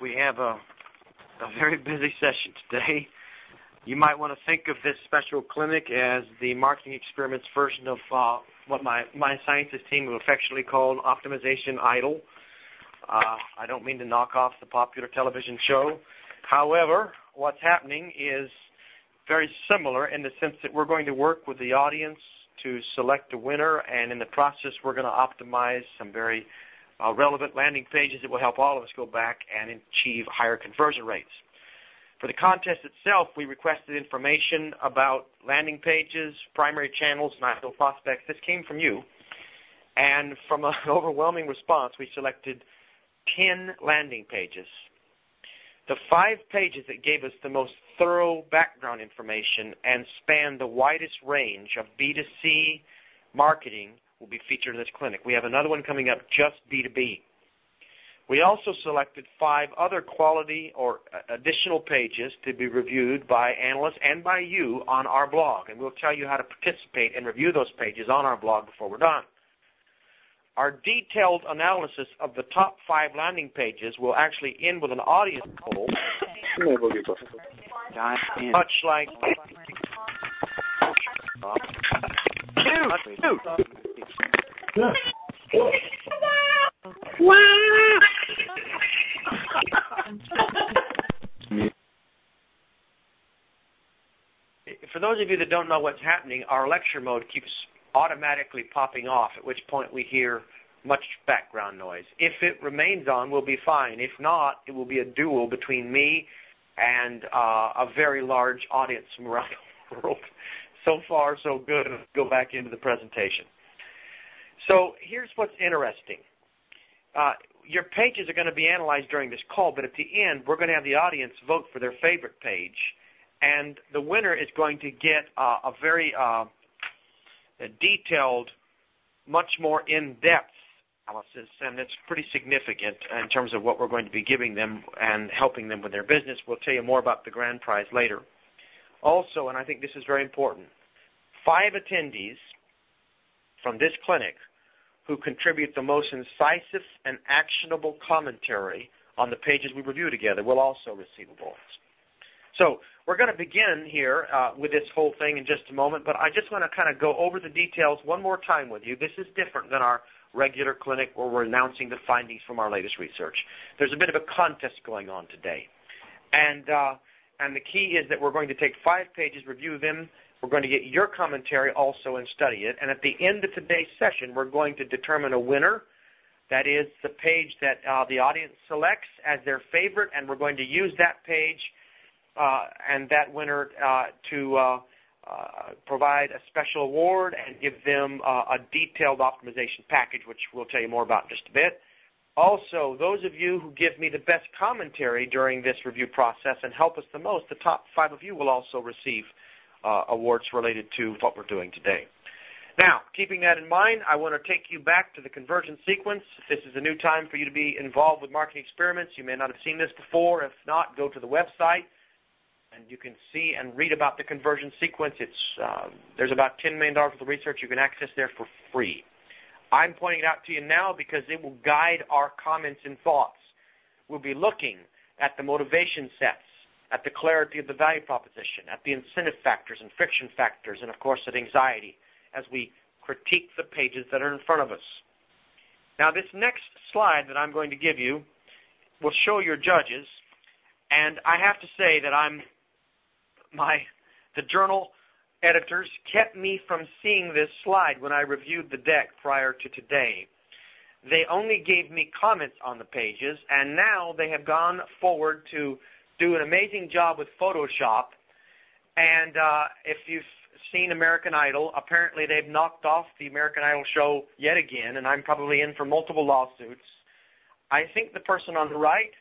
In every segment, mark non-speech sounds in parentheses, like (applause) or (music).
we have a, a very busy session today. You might want to think of this special clinic as the marketing experiments version of uh, what my, my sciences team have affectionately called Optimization Idol. Uh, I don't mean to knock off the popular television show. However, what's happening is very similar in the sense that we're going to work with the audience to select a winner, and in the process, we're going to optimize some very uh, relevant landing pages that will help all of us go back and achieve higher conversion rates. For the contest itself, we requested information about landing pages, primary channels, and ideal prospects. This came from you. And from an (laughs) overwhelming response, we selected 10 landing pages. The five pages that gave us the most thorough background information and spanned the widest range of B2C marketing will be featured in this clinic. We have another one coming up just B2B. We also selected five other quality or uh, additional pages to be reviewed by analysts and by you on our blog, and we'll tell you how to participate and review those pages on our blog before we're done. Our detailed analysis of the top five landing pages will actually end with an audience poll, much like For those of you that don't know what's happening, our lecture mode keeps automatically popping off, at which point we hear much background noise. If it remains on, we'll be fine. If not, it will be a duel between me and uh, a very large audience from (laughs) around the world. So far, so good. Go back into the presentation. So here's what's interesting. Uh, your pages are going to be analyzed during this call, but at the end, we're going to have the audience vote for their favorite page, and the winner is going to get uh, a very uh, detailed, much more in-depth analysis, and it's pretty significant in terms of what we're going to be giving them and helping them with their business. We'll tell you more about the grand prize later. Also, and I think this is very important, five attendees from this clinic who contribute the most incisive and actionable commentary on the pages we review together will also receive awards. So we're going to begin here uh, with this whole thing in just a moment, but I just want to kind of go over the details one more time with you. This is different than our regular clinic where we're announcing the findings from our latest research. There's a bit of a contest going on today. And, uh, and the key is that we're going to take five pages, review them, we're going to get your commentary also and study it. And at the end of today's session, we're going to determine a winner. That is the page that uh, the audience selects as their favorite, and we're going to use that page uh, and that winner uh, to uh, uh, provide a special award and give them uh, a detailed optimization package, which we'll tell you more about in just a bit. Also, those of you who give me the best commentary during this review process and help us the most, the top five of you will also receive uh, awards related to what we're doing today. Now, keeping that in mind, I want to take you back to the conversion sequence. This is a new time for you to be involved with marketing experiments. You may not have seen this before. If not, go to the website and you can see and read about the conversion sequence. It's uh, there's about $10 million worth of research you can access there for free. I'm pointing it out to you now because it will guide our comments and thoughts. We'll be looking at the motivation sets at the clarity of the value proposition, at the incentive factors and friction factors, and of course at anxiety as we critique the pages that are in front of us. Now this next slide that I'm going to give you will show your judges, and I have to say that I'm my the journal editors kept me from seeing this slide when I reviewed the deck prior to today. They only gave me comments on the pages, and now they have gone forward to do an amazing job with Photoshop. And uh, if you've seen American Idol, apparently they've knocked off the American Idol show yet again, and I'm probably in for multiple lawsuits. I think the person on the right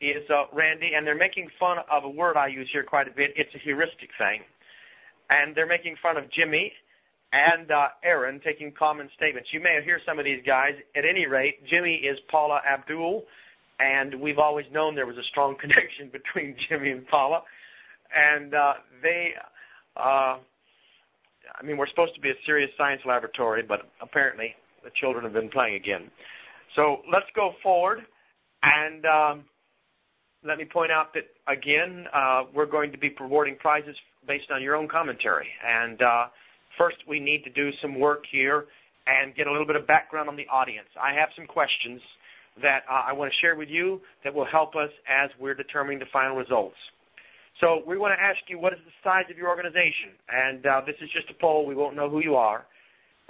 is uh, Randy, and they're making fun of a word I use here quite a bit. It's a heuristic thing. And they're making fun of Jimmy and uh, Aaron taking common statements. You may hear some of these guys. At any rate, Jimmy is Paula Abdul, and we've always known there was a strong (laughs) connection between Jimmy and Paula. And uh, they, uh, I mean, we're supposed to be a serious science laboratory, but apparently the children have been playing again. So let's go forward, and um, let me point out that, again, uh, we're going to be rewarding prizes based on your own commentary. And uh, first, we need to do some work here and get a little bit of background on the audience. I have some questions that uh, I want to share with you that will help us as we're determining the final results. So we want to ask you, what is the size of your organization? And uh, this is just a poll. We won't know who you are.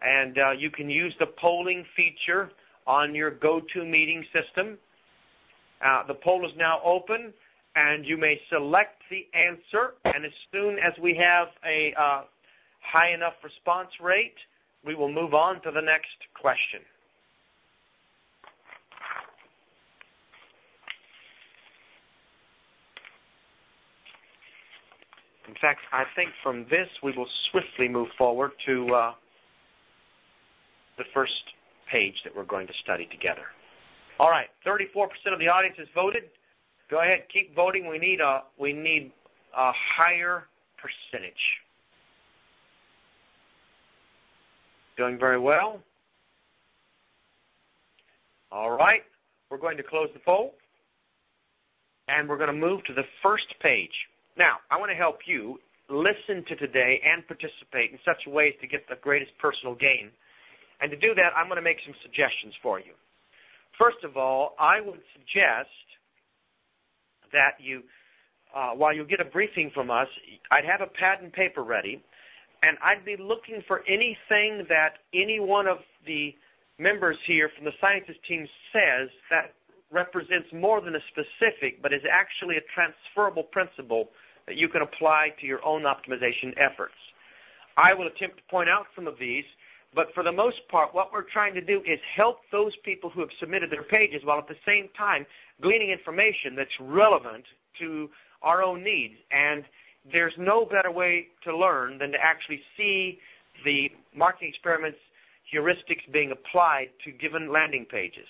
And uh, you can use the polling feature on your GoToMeeting system. Uh, the poll is now open, and you may select the answer. And as soon as we have a uh, high enough response rate, we will move on to the next question. In fact, I think from this we will swiftly move forward to uh, the first page that we're going to study together. All right, 34% of the audience has voted. Go ahead, keep voting. We need a we need a higher percentage. Doing very well. All right, we're going to close the poll, and we're going to move to the first page. Now, I want to help you listen to today and participate in such ways to get the greatest personal gain. And to do that, I'm going to make some suggestions for you. First of all, I would suggest that you, uh, while you get a briefing from us, I'd have a pad and paper ready, and I'd be looking for anything that any one of the members here from the sciences team says that represents more than a specific, but is actually a transferable principle that you can apply to your own optimization efforts. I will attempt to point out some of these, but for the most part, what we're trying to do is help those people who have submitted their pages while at the same time gleaning information that's relevant to our own needs. And there's no better way to learn than to actually see the marketing experiments heuristics being applied to given landing pages.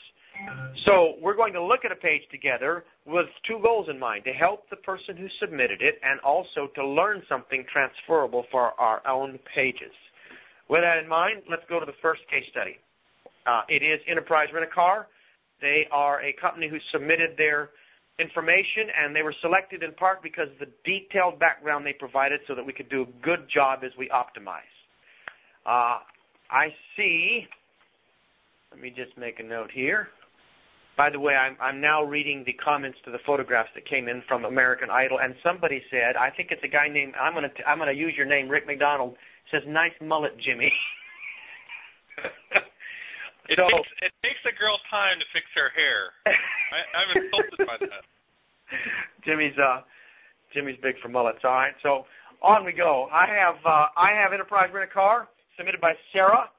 So we're going to look at a page together with two goals in mind, to help the person who submitted it and also to learn something transferable for our own pages. With that in mind, let's go to the first case study. Uh, it is Enterprise Rent-A-Car. They are a company who submitted their information, and they were selected in part because of the detailed background they provided so that we could do a good job as we optimize. Uh, I see, let me just make a note here. By the way, I'm, I'm now reading the comments to the photographs that came in from American Idol, and somebody said, I think it's a guy named, I'm going to I'm going to use your name, Rick McDonald, says, nice mullet, Jimmy. (laughs) it, so, takes, it takes a girl time to fix her hair. I, I'm insulted by that. (laughs) Jimmy's uh, Jimmy's big for mullets. All right, so on we go. I have uh, I have Enterprise Rent a Car submitted by Sarah,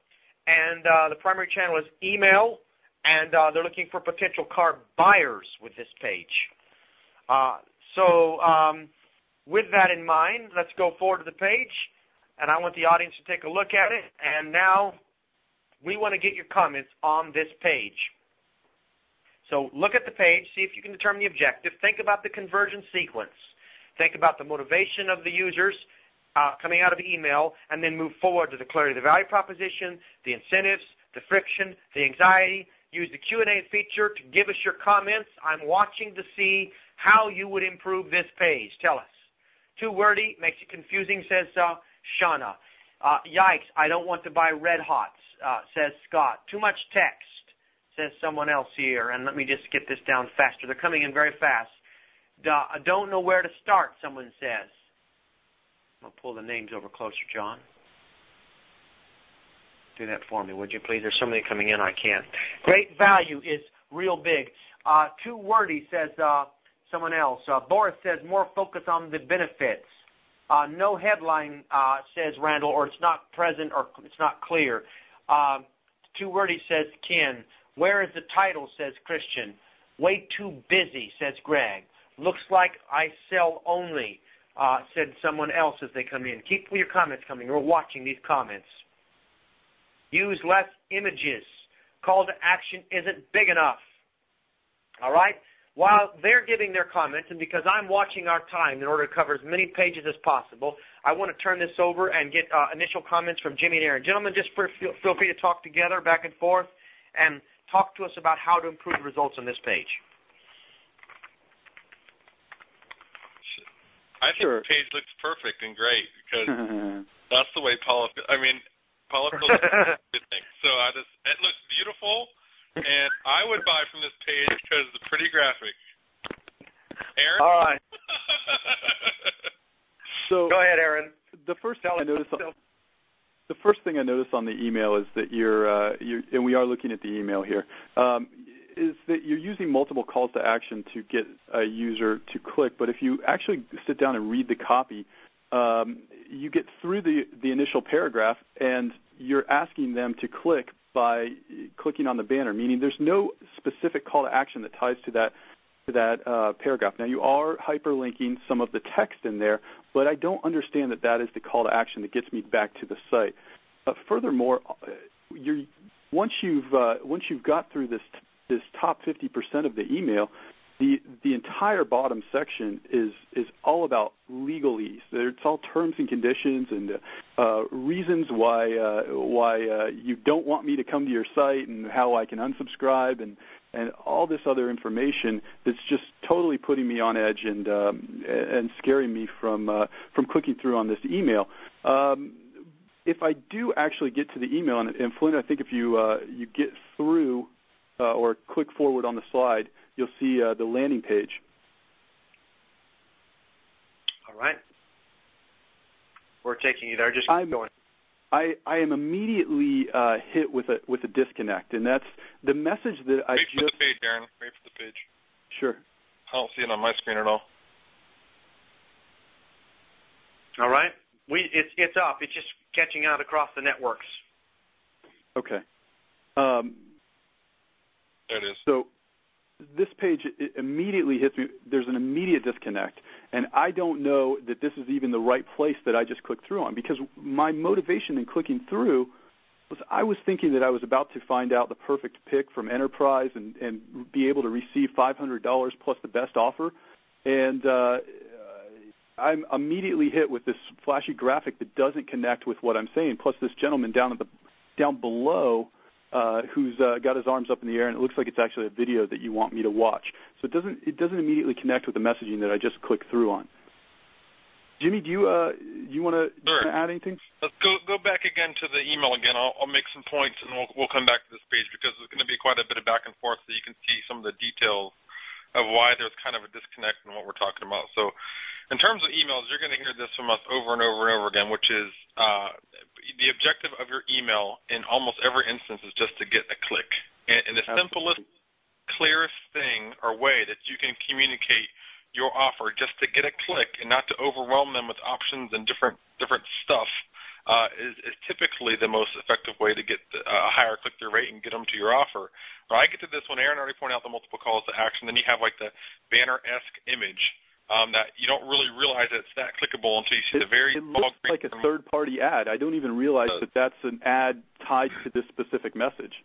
and uh, the primary channel is email and uh, they're looking for potential car buyers with this page. Uh, so um, with that in mind, let's go forward to the page, and I want the audience to take a look at it. And now we want to get your comments on this page. So look at the page, see if you can determine the objective. Think about the conversion sequence. Think about the motivation of the users uh, coming out of the email, and then move forward to the clarity of the value proposition, the incentives, the friction, the anxiety, Use the Q&A feature to give us your comments. I'm watching to see how you would improve this page. Tell us. Too wordy, makes it confusing, says uh, Shauna. Uh, yikes, I don't want to buy Red Hots, uh, says Scott. Too much text, says someone else here. And let me just get this down faster. They're coming in very fast. I don't know where to start, someone says. I'll pull the names over closer, John do that for me, would you please? There's so many coming in, I can't. Great value is real big. Uh, too wordy, says uh, someone else. Uh, Boris says more focus on the benefits. Uh, no headline, uh, says Randall, or it's not present or it's not clear. Uh, too wordy, says Ken. Where is the title, says Christian. Way too busy, says Greg. Looks like I sell only, uh, said someone else as they come in. Keep your comments coming. We're watching these comments. Use less images. Call to action isn't big enough. All right? While they're giving their comments, and because I'm watching our time in order to cover as many pages as possible, I want to turn this over and get uh, initial comments from Jimmy and Aaron. Gentlemen, just feel, feel free to talk together back and forth and talk to us about how to improve results on this page. I think Sure. the page looks perfect and great because (laughs) that's the way Paula. I mean, Paula feels good thing. So I just it looks beautiful, and I would buy from this page because it's pretty graphic. Aaron. All right. (laughs) So Go ahead, Aaron. the first thing I us. noticed the first thing I noticed on the email is that you're, uh, you're and we are looking at the email here, um, is that you're using multiple calls to action to get a user to click. But if you actually sit down and read the copy, um, you get through the, the initial paragraph and you're asking them to click by clicking on the banner, meaning there's no specific call to action that ties to that to that uh, paragraph. Now you are hyperlinking some of the text in there, but I don't understand that that is the call to action that gets me back to the site. Uh, furthermore, once you've uh, once you've got through this this top 50% of the email, the the entire bottom section is is all about legalese. It's all terms and conditions and uh, reasons why uh, why uh, you don't want me to come to your site and how I can unsubscribe and and all this other information that's just totally putting me on edge and um, and scaring me from uh, from clicking through on this email. Um, if I do actually get to the email, and, and Flint, I think if you uh, you get through uh, or click forward on the slide, you'll see uh, the landing page. All right. We're taking you there. Just keep I'm- going. I, I am immediately uh, hit with a with a disconnect, and that's the message that I Wait for just the page, Aaron. Wait for the page. sure. I don't see it on my screen at all. All right. We it's it's up. It's just catching out across the networks. Okay. Um, There it is. So this page immediately hits me. There's an immediate disconnect, and I don't know that this is even the right place that I just clicked through on because my motivation in clicking through was I was thinking that I was about to find out the perfect pick from Enterprise and, and be able to receive $500 plus the best offer, and uh, I'm immediately hit with this flashy graphic that doesn't connect with what I'm saying. Plus, this gentleman down at the down below uh, who's uh, got his arms up in the air, and it looks like it's actually a video that you want me to watch. So it doesn't it doesn't immediately connect with the messaging that I just clicked through on. Jimmy, do you uh, you want to Sure. add anything? Let's go go back again to the email again. I'll, I'll make some points and we'll we'll come back to this page because there's going to be quite a bit of back and forth, so you can see some of the details of why there's kind of a disconnect in what we're talking about. So, in terms of emails, you're going to hear this from us over and over and over again, which is uh, the objective of your email in almost every instance is just to get a click. And, and the simplest, clearest thing or way that you can communicate your offer just to get a click and not to overwhelm them with options and different different stuff uh, is, is typically the most effective way to get the, uh, a higher click-through rate and get them to your offer. When I get to this one, Aaron already pointed out the multiple calls to action. Then you have like the banner-esque image um, that you don't really realize that it's that clickable until you see It, the very it looks like a third-party ad. I don't even realize Uh, that that's an ad tied to this specific message.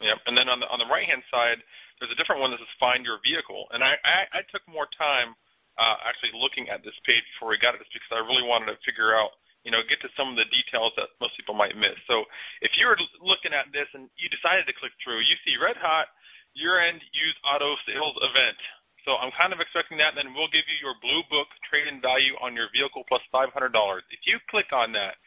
Yep. And then on the on the right hand side, there's a different one that says find your vehicle. And I I, I took more time uh, actually looking at this page before we got it, just because I really wanted to figure out, you know, get to some of the details that most people might miss. So if you were looking at this and you decided to click through, you see Red Hot year-end used auto sales event. So I'm kind of expecting that, and then we'll give you your blue book trade-in value on your vehicle plus $500. If you click on that,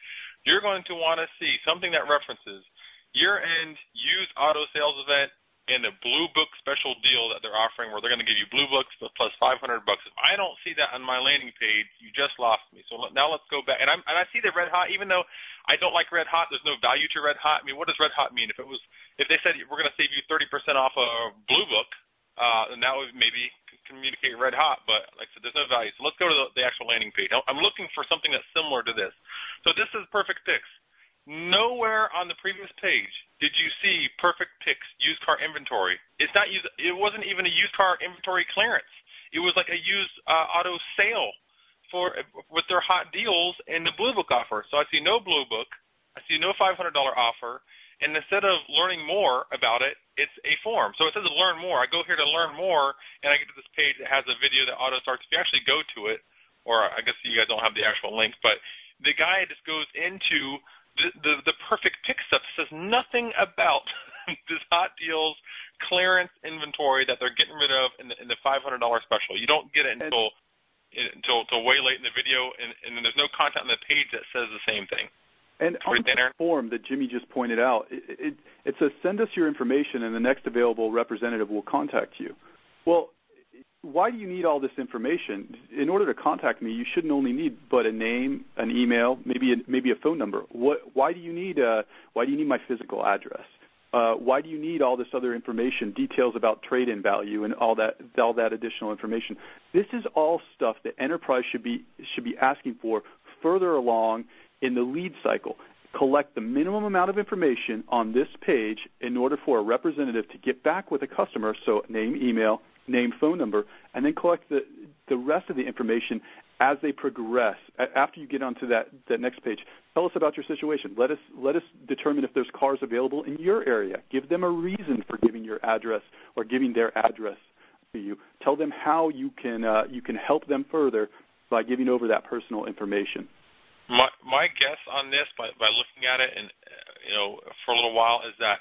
you're going to want to see something that references year-end used auto sales event and the blue book special deal that they're offering where they're going to give you blue books plus 500 bucks. If I don't see that on my landing page, you just lost me. So now let's go back. And, I'm, and I see the red hot, even though I don't like red hot, there's no value to red hot. I mean, what does red hot mean? If it was, if they said we're going to save you 30% off a blue book, uh, then that would maybe communicate red hot, but like I said, there's no value. So let's go to the, the actual landing page. I'm- I'm looking for something that's similar to this. So this is Perfect Picks. Nowhere on the previous page did you see Perfect Picks used car inventory. It's not used. It wasn't even a used car inventory clearance. It was like a used uh, auto sale for with their hot deals and the Blue Book offer. So I see no Blue Book. I see no $500 offer. And instead of learning more about it, it's a form. So it says learn more. I go here to learn more, and I get to this page that has a video that auto starts. If you actually go to it, or I guess you guys don't have the actual link, but the guy just goes into the the, the perfect pick stuff. Says nothing about (laughs) this hot deals clearance inventory that they're getting rid of in the, in the $500 special. You don't get it until until until way late in the video, and, and then there's no content on the page that says the same thing. And on the form that Jimmy just pointed out, it, it, it says send us your information, and the next available representative will contact you. Well, why do you need all this information? In order to contact me, you shouldn't only need but a name, an email, maybe a, maybe a phone number. What, why do you need uh, why do you need my physical address? Uh, why do you need all this other information, details about trade-in value, and all that all that additional information? This is all stuff that enterprise should be should be asking for further along in the lead cycle. Collect the minimum amount of information on this page in order for a representative to get back with a customer. So name, email, name, phone number, and then collect the, the rest of the information as they progress. After you get onto that, that next page, tell us about your situation. Let us, let us determine if there's cars available in your area. Give them a reason for giving your address or giving their address to you. Tell them how you can, uh, you can help them further by giving over that personal information. My, my guess on this, by, by looking at it and you know for a little while, is that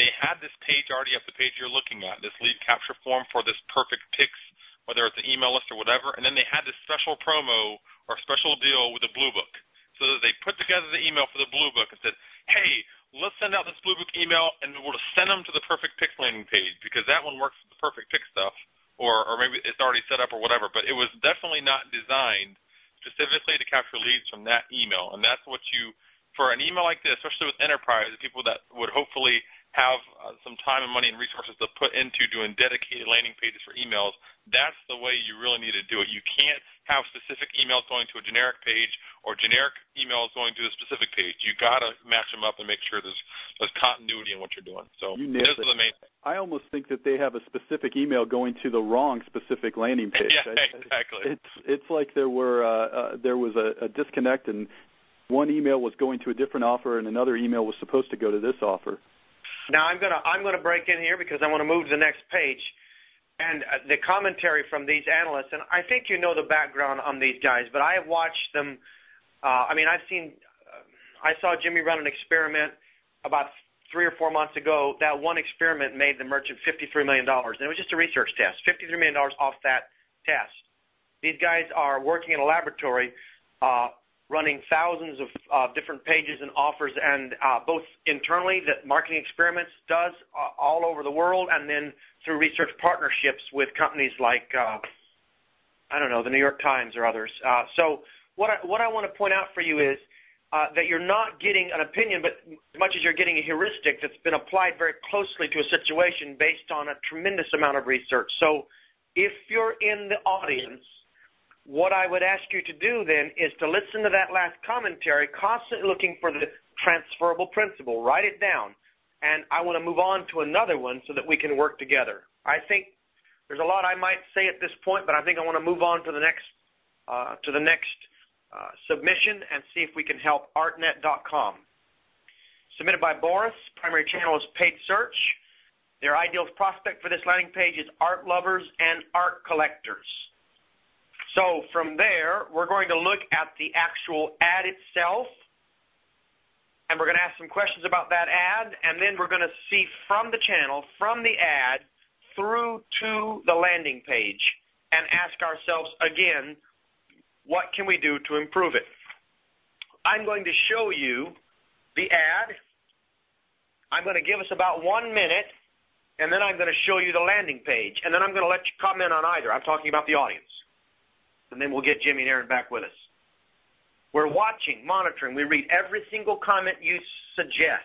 they had this page already up the page you're looking at, this lead capture form for this perfect picks, whether it's an email list or whatever, and then they had this special promo or special deal with the Blue Book. So that they put together the email for the Blue Book and said, hey, let's send out this Blue Book email and we'll just send them to the perfect picks landing page because that one works with the perfect pick stuff, or, or maybe it's already set up or whatever. But it was definitely not designed specifically to capture leads from that email. And that's what you, for an email like this, especially with enterprise, people that would hopefully have uh, some time and money and resources to put into doing dedicated landing pages for emails, that's the way you really need to do it. You can't have specific emails going to a generic page or generic emails going to a specific page. You got to match them up and make sure there's there's continuity in what you're doing. So you those are the main things. I almost think that they have a specific email going to the wrong specific landing (laughs) page. yeah, exactly. It's it's like there were uh, uh, there was a, a disconnect and one email was going to a different offer and another email was supposed to go to this offer. Now I'm gonna I'm gonna break in here because I want to move to the next page, and uh, the commentary from these analysts. And I think you know the background on these guys, but I have watched them. Uh, I mean, I've seen. Uh, I saw Jimmy run an experiment about three or four months ago. That one experiment made the merchant $53 million, and it was just a research test. $53 million off that test. These guys are working in a laboratory uh, running thousands of uh, different pages and offers, and uh, both internally that Marketing Experiments does uh, all over the world, and then through research partnerships with companies like I don't know the New York Times or others. So what I, what I want to point out for you is that you're not getting an opinion, but as much as you're getting a heuristic that's been applied very closely to a situation based on a tremendous amount of research. So if you're in the audience what I would ask you to do then is to listen to that last commentary, constantly looking for the transferable principle. Write it down. And I want to move on to another one so that we can work together. I think there's a lot I might say at this point, but I think I want to move on to the next uh, to the next uh, submission and see if we can help artnet.com. Submitted by Boris. Primary channel is paid search. Their ideal prospect for this landing page is art lovers and art collectors. So from there, we're going to look at the actual ad itself, and we're going to ask some questions about that ad, and then we're going to see from the channel, from the ad, through to the landing page, and ask ourselves again, what can we do to improve it? I'm going to show you the ad. I'm going to give us about one minute, and then I'm going to show you the landing page, and then I'm going to let you comment on either. I'm talking about the audience and then we'll get Jimmy and Aaron back with us. We're watching, monitoring. We read every single comment you suggest.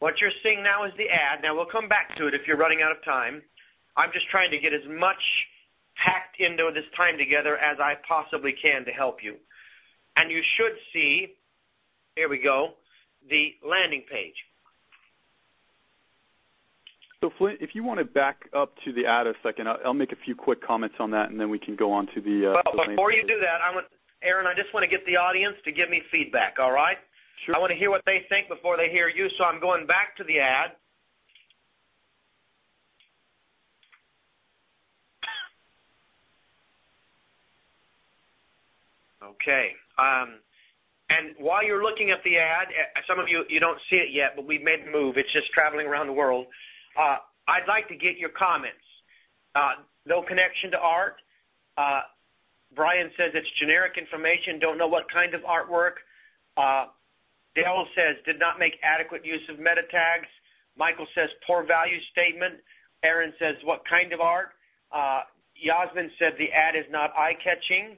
What you're seeing now is the ad. Now we'll come back to it if you're running out of time. I'm just trying to get as much packed into this time together as I possibly can to help you. And you should see, here we go, the landing page. So Flint, if you want to back up to the ad a second, I'll, I'll make a few quick comments on that, and then we can go on to the. Uh, well, before you do that, I want Aaron. I just want to get the audience to give me feedback. All right. Sure. I want to hear what they think before they hear you. So I'm going back to the ad. Okay. Um, and while you're looking at the ad, eh, some of you you don't see it yet, but we've made the move. It's just traveling around the world. Uh, I'd like to get your comments. Uh, no connection to art. Uh, Brian says it's generic information, don't know what kind of artwork. Dale says did not make adequate use of meta tags. Michael says poor value statement. Aaron says what kind of art. Yasmin said the ad is not eye-catching.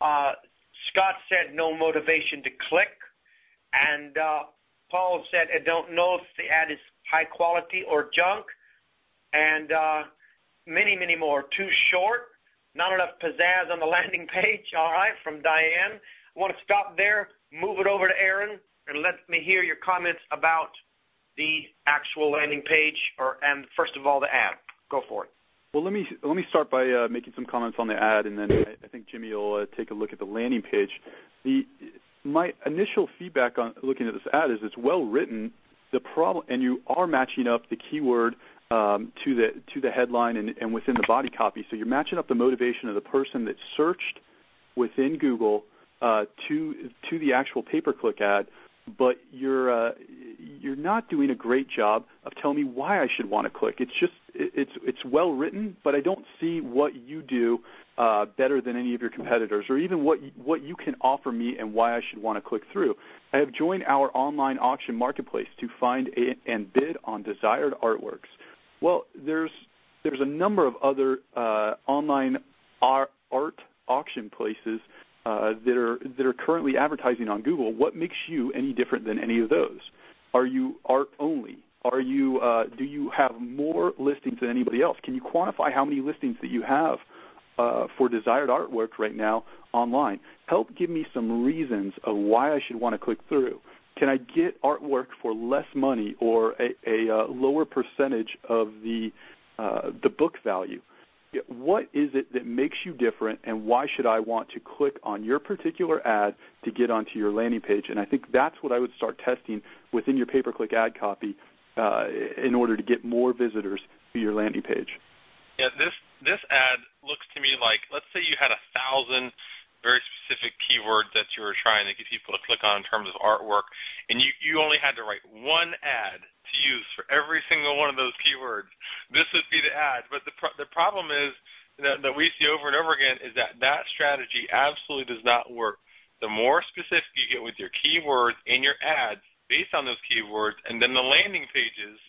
Scott said no motivation to click. And Paul said, I don't know if the ad is high quality or junk. And uh, many, many more. Too short. Not enough pizzazz on the (laughs) landing page. All right, from Diane. I want to stop there, move it over to Aaron, and let me hear your comments about the actual landing page, or and first of all, the ad. Go for it. Well, let me let me start by uh, making some comments on the ad, and then I, I think Jimmy will uh, take a look at the landing page. The my initial feedback on looking at this ad is it's well written. The problem, and you are matching up the keyword um, to the to the headline and, and within the body copy. So you're matching up the motivation of the person that searched within Google uh, to to the actual pay-per-click ad, but you're uh, you're not doing a great job of telling me why I should want to click. It's just it's it's well written, but I don't see what you do uh, better than any of your competitors, or even what what you can offer me and why I should want to click through. I have joined our online auction marketplace to find a, and bid on desired artworks. Well, there's there's a number of other uh, online art, art auction places uh, that are that are currently advertising on Google. What makes you any different than any of those? Are you art only? Are you uh, do you have more listings than anybody else? Can you quantify how many listings that you have uh, for desired artwork right now online? Help give me some reasons of why I should want to click through. Can I get artwork for less money or a, a uh, lower percentage of the uh, the book value? What is it that makes you different, and why should I want to click on your particular ad to get onto your landing page? And I think that's what I would start testing within your pay-per-click ad copy uh, in order to get more visitors to your landing page. Yeah, this this ad looks to me like let's say you had a thousand very specific keywords that you were trying to get people to click on in terms of artwork, and you, you only had to write one ad to use for every single one of those keywords. This would be the ad. But the, pro- the problem is that, that we see over and over again is that that strategy absolutely does not work. The more specific you get with your keywords in your ads based on those keywords, and then the landing pages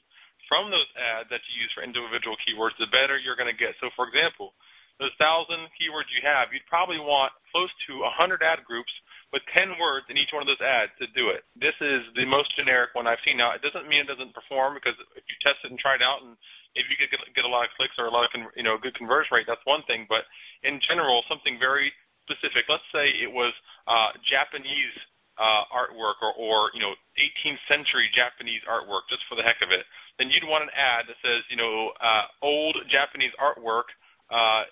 from those ads that you use for individual keywords, the better you're going to get. So, for example, those thousand keywords you have, you'd probably want close to 100 ad groups with 10 words in each one of those ads to do it. This is the most generic one I've seen. Now, it doesn't mean it doesn't perform because if you test it and try it out and if you get, get a lot of clicks or a lot of, you know, good conversion rate, that's one thing. But in general, something very specific. Let's say it was uh, Japanese uh, artwork or, or, you know, 18th century Japanese artwork just for the heck of it. Then you'd want an ad that says, you know, uh, old Japanese artwork uh,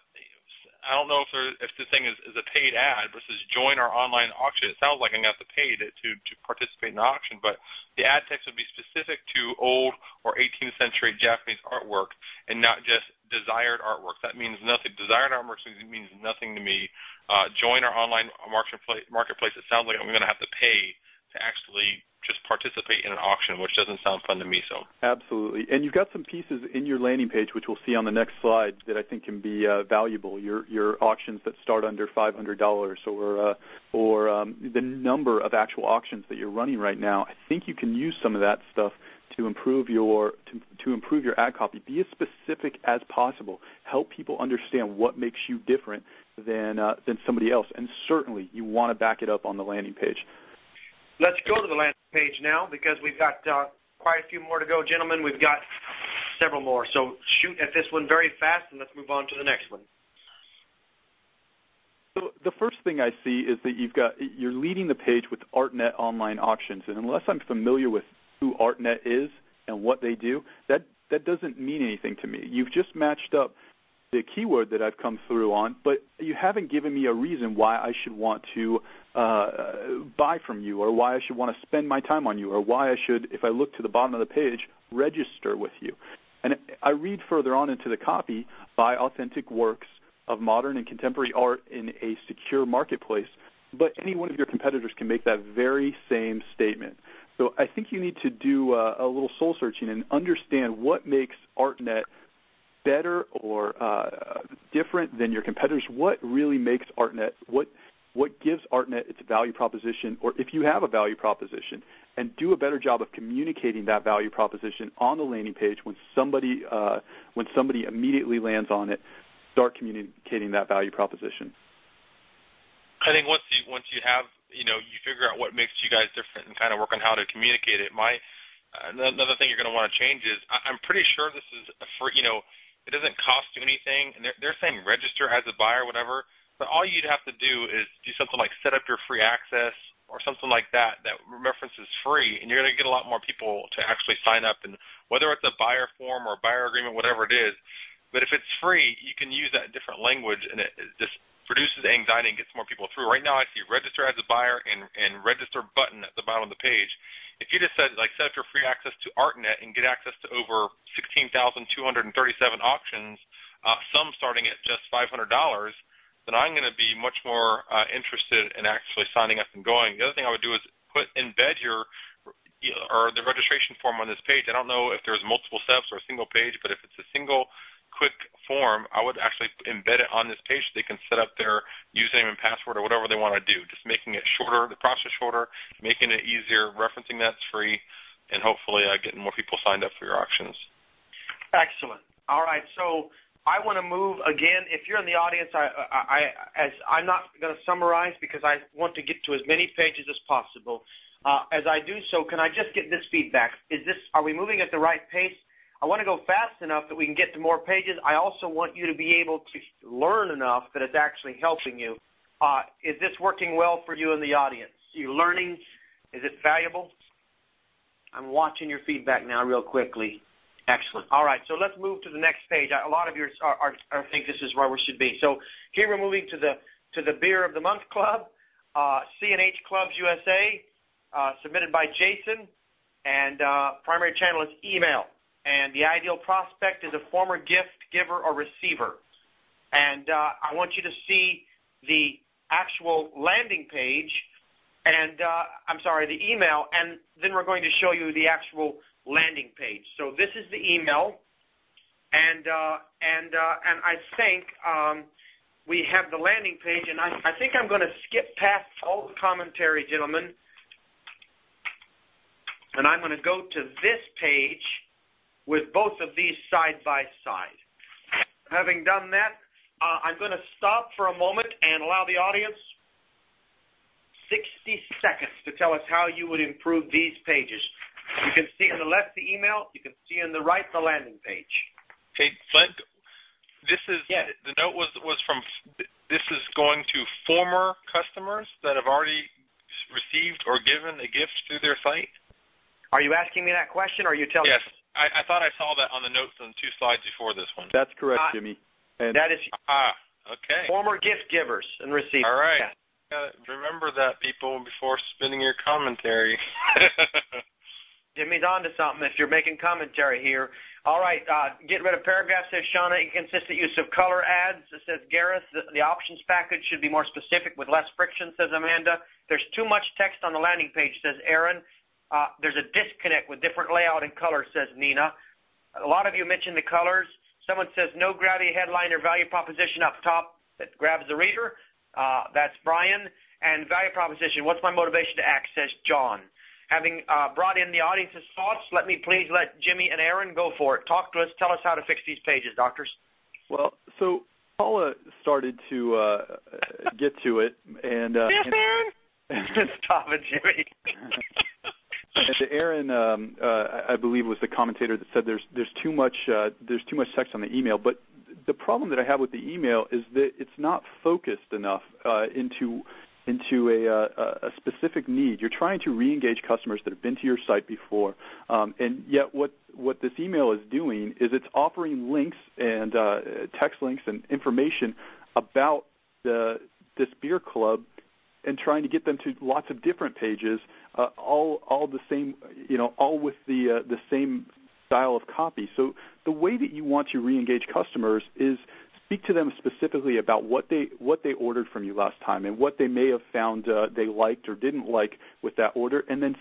I don't know if there, if this thing is, is a paid ad, but it says join our online auction. It sounds like I'm going to have to pay to, to, to participate in the auction, but the ad text would be specific to old or 18th century Japanese artwork and not just desired artwork. That means nothing. Desired artwork means nothing to me. Uh, join our online marketplace. Marketplace. It sounds like I'm going to have to pay to actually just participate in an auction, which doesn't sound fun to me. So absolutely, and you've got some pieces in your landing page, which we'll see on the next slide, that I think can be uh, valuable. Your your auctions that start under five hundred dollars, or uh, or um, the number of actual auctions that you're running right now. I think you can use some of that stuff to improve your to, to improve your ad copy. Be as specific as possible. Help people understand what makes you different than uh, than somebody else, and certainly you want to back it up on the landing page. Let's go to the landing page now because we've got uh, quite a few more to go, gentlemen. We've got several more. So shoot at this one very fast, and let's move on to the next one. So the first thing I see is that you've got you're leading the page with ArtNet online auctions, and unless I'm familiar with who ArtNet is and what they do, that that doesn't mean anything to me. You've just matched up the keyword that I've come through on, but you haven't given me a reason why I should want to uh, buy from you or why I should want to spend my time on you or why I should, if I look to the bottom of the page, register with you. And I read further on into the copy buy authentic works of modern and contemporary art in a secure marketplace. But any one of your competitors can make that very same statement. So I think you need to do uh, a little soul searching and understand what makes ArtNet better or uh, different than your competitors? What really makes ArtNet what what gives ArtNet its value proposition, or if you have a value proposition, and do a better job of communicating that value proposition on the landing page when somebody uh, when somebody immediately lands on it. Start communicating that value proposition. I think once you once you have you know you figure out what makes you guys different and kind of work on how to communicate it. My uh, another thing you're going to want to change is I, I'm pretty sure this is free. You know, it doesn't cost you anything, and they're, they're saying register as a buyer, whatever. But all you'd have to do is do something like set up your free access or something like that that references free, and you're going to get a lot more people to actually sign up. And whether it's a buyer form or a buyer agreement, whatever it is, but if it's free, you can use that different language, and it just produces anxiety and gets more people through. Right now, I see register as a buyer and, and register button at the bottom of the page. If you just said like set up your free access to ArtNet and get access to over 16,237 auctions, uh, some starting at just $500, then I'm going to be much more uh, interested in actually signing up and going. The other thing I would do is put embed your or the registration form on this page. I don't know if there's multiple steps or a single page, but if it's a single quick form, I would actually embed it on this page so they can set up their username and password or whatever they want to do. Just making it shorter, the process shorter, making it easier, referencing that's free, and hopefully uh, getting more people signed up for your auctions. Excellent. All right, so I want to move again. If you're in the audience, I, I, I as I'm not going to summarize because I want to get to as many pages as possible. Uh, as I do so, can I just get this feedback? Is this are we moving at the right pace? I want to go fast enough that we can get to more pages. I also want you to be able to learn enough that it's actually helping you. Uh, is this working well for you in the audience? Are you learning? Is it valuable? I'm watching your feedback now real quickly. Excellent. All right, so let's move to the next page. A lot of you are, are, are think this is where we should be. So here we're moving to the to the Beer of the Month Club, uh, CNH Clubs USA, uh, submitted by Jason, and uh, primary channel is email and the ideal prospect is a former gift giver or receiver. And uh, I want you to see the actual landing page, and uh, I'm sorry, the email, and then we're going to show you the actual landing page. So this is the email, and uh, and uh, and I think um, we have the landing page, and I, I think I'm going to skip past all the commentary, gentlemen, and I'm going to go to this page with both of these side by side. Having done that, uh, I'm going to stop for a moment and allow the audience 60 seconds to tell us how you would improve these pages. You can see on the left the email. You can see on the right the landing page. Hey, Flint, this is yes. the note was was from this is going to former customers that have already received or given a gift through their site. Are you asking me that question, or are you telling? Me? Yes, I, I thought I saw that on the notes on two slides before this one. That's correct, uh, Jimmy. And that is ah okay. Former gift givers and receivers. All right. Yeah. remember that, people, before spinning your commentary. (laughs) Jimmy's on to something if you're making commentary here. All right, uh, get rid of paragraph, says Shauna. Inconsistent use of color ads, says Gareth. The, the, options package should be more specific with less friction, says Amanda. There's too much text on the landing page, says Aaron. Uh, there's a disconnect with different layout and color, says Nina. A lot of you mentioned the colors. Someone says no gravity headline or value proposition up top that grabs the reader. Uh, that's Brian. And value proposition, what's my motivation to act, says John. Having uh, brought in the audience's thoughts, let me please let Jimmy and Aaron go for it. Talk to us. Tell us how to fix these pages, doctors. Well, so Paula started to uh, get to it, and uh, yes, Aaron. (laughs) Stop it, Jimmy. And Aaron, um, uh, I believe, was the commentator that said there's there's too much uh, there's too much text on the email. But the problem that I have with the email is that it's not focused enough uh, into into a, uh, a specific need. You're trying to re-engage customers that have been to your site before, um, and yet what what this email is doing is it's offering links and uh, text links and information about this beer club and trying to get them to lots of different pages uh, all all the same, you know, all with the the same style of copy. So the way that you want to re-engage customers is speak to them specifically about what they what they ordered from you last time and what they may have found uh, they liked or didn't like with that order, and then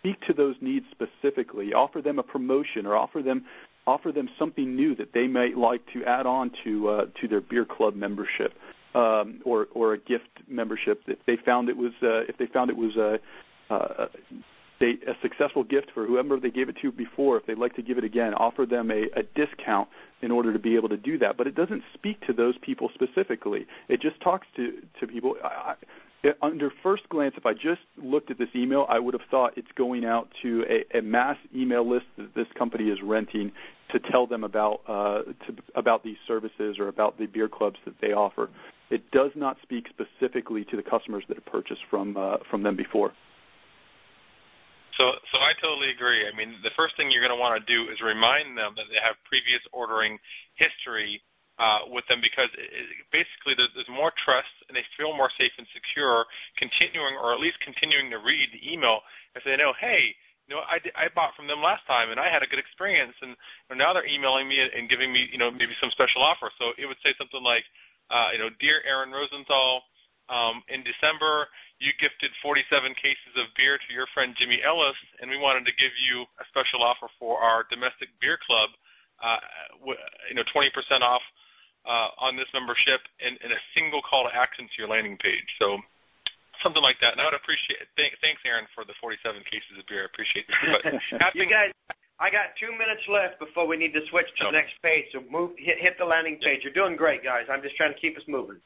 speak to those needs specifically. Offer them a promotion or offer them offer them something new that they might like to add on to uh, to their beer club membership um, or or a gift membership if they found it was uh, if they found it was a, uh, they, a successful gift for whoever they gave it to before. If they'd like to give it again, offer them a, a discount in order to be able to do that. But it doesn't speak to those people specifically. It just talks to to people. I, under first glance, if I just looked at this email, I would have thought it's going out to a, a mass email list that this company is renting to tell them about uh, to, about these services or about the beer clubs that they offer. It does not speak specifically to the customers that have purchased from uh, from them before. So, so I totally agree. I mean, the first thing you're going to want to do is remind them that they have previous ordering history uh, with them because it, basically there's, there's more trust and they feel more safe and secure continuing or at least continuing to read the email if they know, hey, you know, I, I bought from them last time and I had a good experience, and you now they're emailing me and giving me, you know, maybe some special offer. So it would say something like, uh, you know, dear Aaron Rosenthal, um, in December you gifted 47 cases of beer to your friend Jimmy Ellis, and we wanted to give you a special offer for our domestic beer club, uh, you know, 20% off uh, on this membership and, and a single call to action to your landing page. So something like that. And I would appreciate. Th- thanks, Aaron, for the 47 cases of beer. I appreciate that. But (laughs) you guys, I got two minutes left before we need to switch to the next page. So move, hit, hit the landing page. You're doing great, guys. I'm just trying to keep us moving.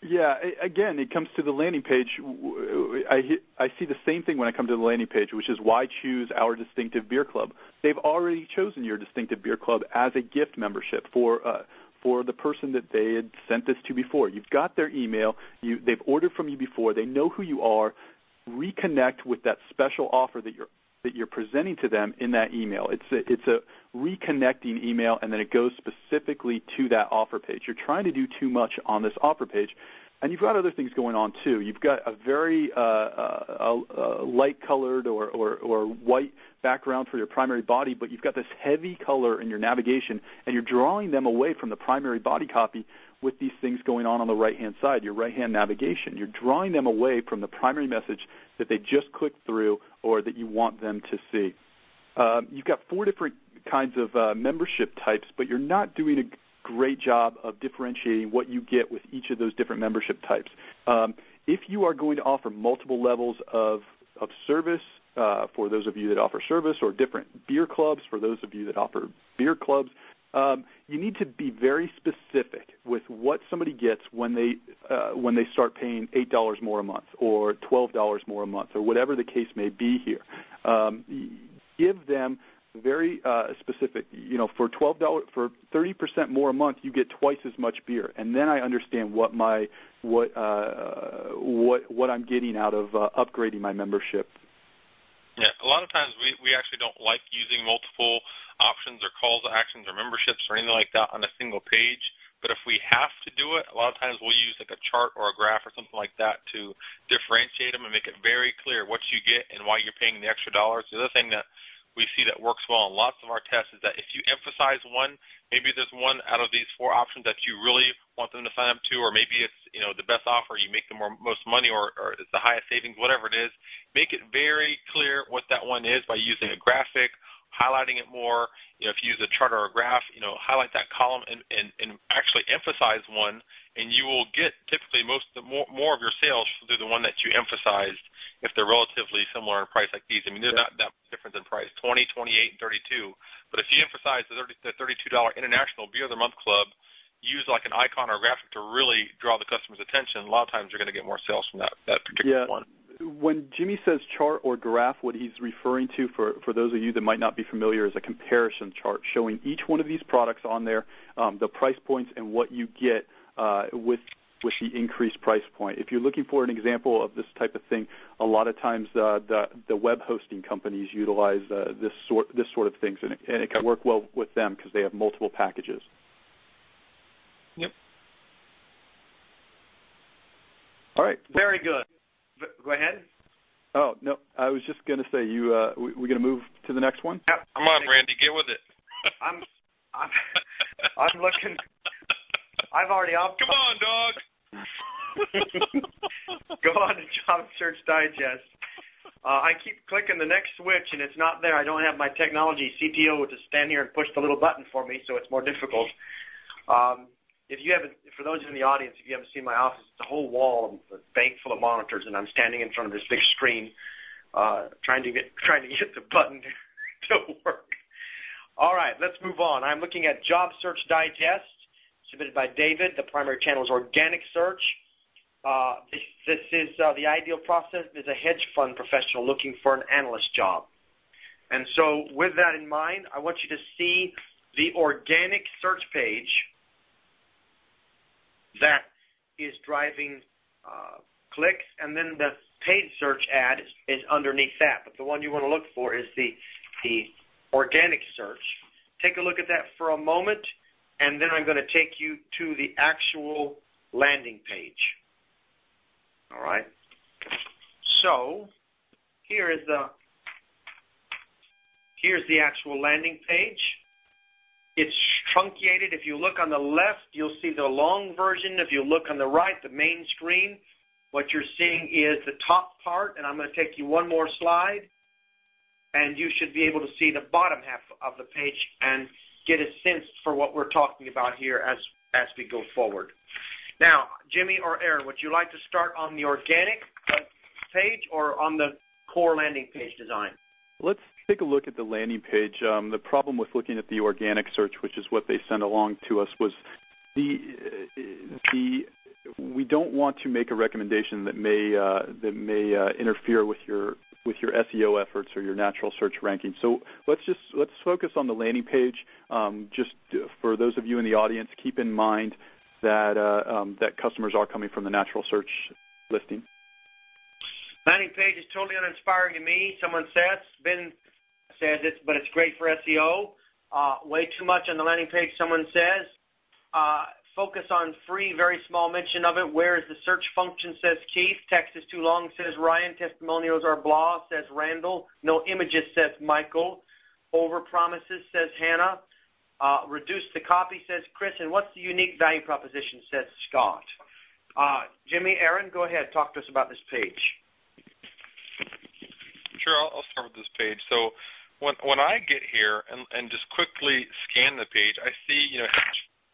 Yeah, again, it comes to the landing page. I, I see the same thing when I come to the landing page, which is why choose our distinctive beer club. They've already chosen your distinctive beer club as a gift membership for uh, for the person that they had sent this to before. You've got their email. You, they've ordered from you before. They know who you are. Reconnect with that special offer that you're that you're presenting to them in that email. It's a, it's a reconnecting email, and then it goes specifically to that offer page. You're trying to do too much on this offer page, and you've got other things going on too. You've got a very uh, uh, light-colored or, or, or white background for your primary body, but you've got this heavy color in your navigation, and you're drawing them away from the primary body copy with these things going on on the right-hand side, your right-hand navigation. You're drawing them away from the primary message that they just clicked through or that you want them to see. Um, you've got four different kinds of uh, membership types, but you're not doing a great job of differentiating what you get with each of those different membership types. Um, if you are going to offer multiple levels of, of service uh, for those of you that offer service or different beer clubs for those of you that offer beer clubs, um, you need to be very specific with what somebody gets when they uh, when they start paying eight dollars more a month or twelve dollars more a month or whatever the case may be here. Um, give them very uh, specific. You know, for twelve dollars for thirty percent more a month, you get twice as much beer, and then I understand what my what uh, what what I'm getting out of uh, upgrading my membership. Yeah, a lot of times we we actually don't like using multiple options or calls to actions or memberships or anything like that on a single page. But if we have to do it, a lot of times we'll use like a chart or a graph or something like that to differentiate them and make it very clear what you get and why you're paying the extra dollars. The other thing that we see that works well in lots of our tests is that if you emphasize one, maybe there's one out of these four options that you really want them to sign up to, or maybe it's you know the best offer, you make the more, most money, or, or it's the highest savings, whatever it is. Make it very clear what that one is by using a graphic, highlighting it more. You know, if you use a chart or a graph, you know, highlight that column and, and, and actually emphasize one, and you will get typically most more, more of your sales through the one that you emphasized if they're relatively similar in price like these. I mean, there's yeah. not that much difference in price, 20, 28, and 32. But if you emphasize the, 30, the $32 International Beer of the Month Club, use like an icon or a graphic to really draw the customer's attention, a lot of times you're going to get more sales from that, that particular yeah. one. When Jimmy says chart or graph, what he's referring to for, for those of you that might not be familiar is a comparison chart showing each one of these products on there, um, the price points, and what you get uh, with with the increased price point. If you're looking for an example of this type of thing, a lot of times uh, the the web hosting companies utilize uh, this sort this sort of things, and it, and it can work well with them because they have multiple packages. Yep. All right. Very good. Go ahead. Oh no, I was just going to say you. Uh, we, we're going to move to the next one. Yep. Come on, Randy, get with it. I'm, I'm, (laughs) I'm looking. I've already off. Come on, dog. (laughs) Go on to Job Search Digest. Uh, I keep clicking the next switch and it's not there. I don't have my technology CTO to stand here and push the little button for me, so it's more difficult. Um, if you haven't, for those in the audience, if you haven't seen my office, it's a whole wall, a bank full of monitors, and I'm standing in front of this big screen, uh, trying to get (laughs) trying to get the button (laughs) to work. All right, let's move on. I'm looking at Job Search Digest, submitted by David. The primary channel is organic search. Uh, this, this, is uh, the ideal process is a hedge fund professional looking for an analyst job. And so with that in mind, I want you to see the organic search page that is driving uh, clicks, and then the paid search ad is, is, underneath that. But the one you want to look for is the, the organic search. Take a look at that for a moment, and then I'm going to take you to the actual landing page. All right. So here is the here's the actual landing page. It's truncated. If you look on the left, you'll see the long version. If you look on the right, the main screen, what you're seeing is the top part, and I'm going to take you one more slide, and you should be able to see the bottom half of the page and get a sense for what we're talking about here as, as we go forward. Now, Jimmy or Aaron, would you like to start on the organic page or on the core landing page design? Let's take a look at the landing page. Um, the problem with looking at the organic search, which is what they sent along to us, was the the we don't want to make a recommendation that may uh, that may uh, interfere with your with your SEO efforts or your natural search ranking. So let's just let's focus on the landing page. Um, just for those of you in the audience, keep in mind that uh, um, that customers are coming from the natural search listing? Landing page is totally uninspiring to me. Someone says Ben says it's, but it's great for SEO. Uh, way too much on the landing page. Someone says uh, focus on free. Very small mention of it. Where is the search function? Says Keith. Text is too long. Says Ryan. Testimonials are blah. Says Randall. No images. Says Michael. Over promises. Says Hannah. Uh, reduce the copy, says Chris, and what's the unique value proposition, says Scott. Uh, Jimmy, Aaron, go ahead. Talk to us about this page. Sure, I'll, start with this page. So when when I get here and, and just quickly scan the page, I see you know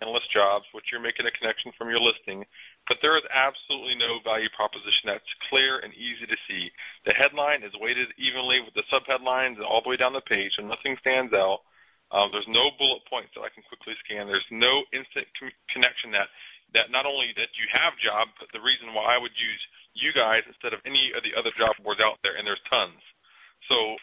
analyst jobs, which you're making a connection from your listing, but there is absolutely no value proposition that's clear and easy to see. The headline is weighted evenly with the subheadlines all the way down the page, so nothing stands out. Um, there's no bullet points that I can quickly scan. There's no instant com- connection that that not only that you have job, but the reason why I would use you guys instead of any of the other job boards out there, and there's tons. So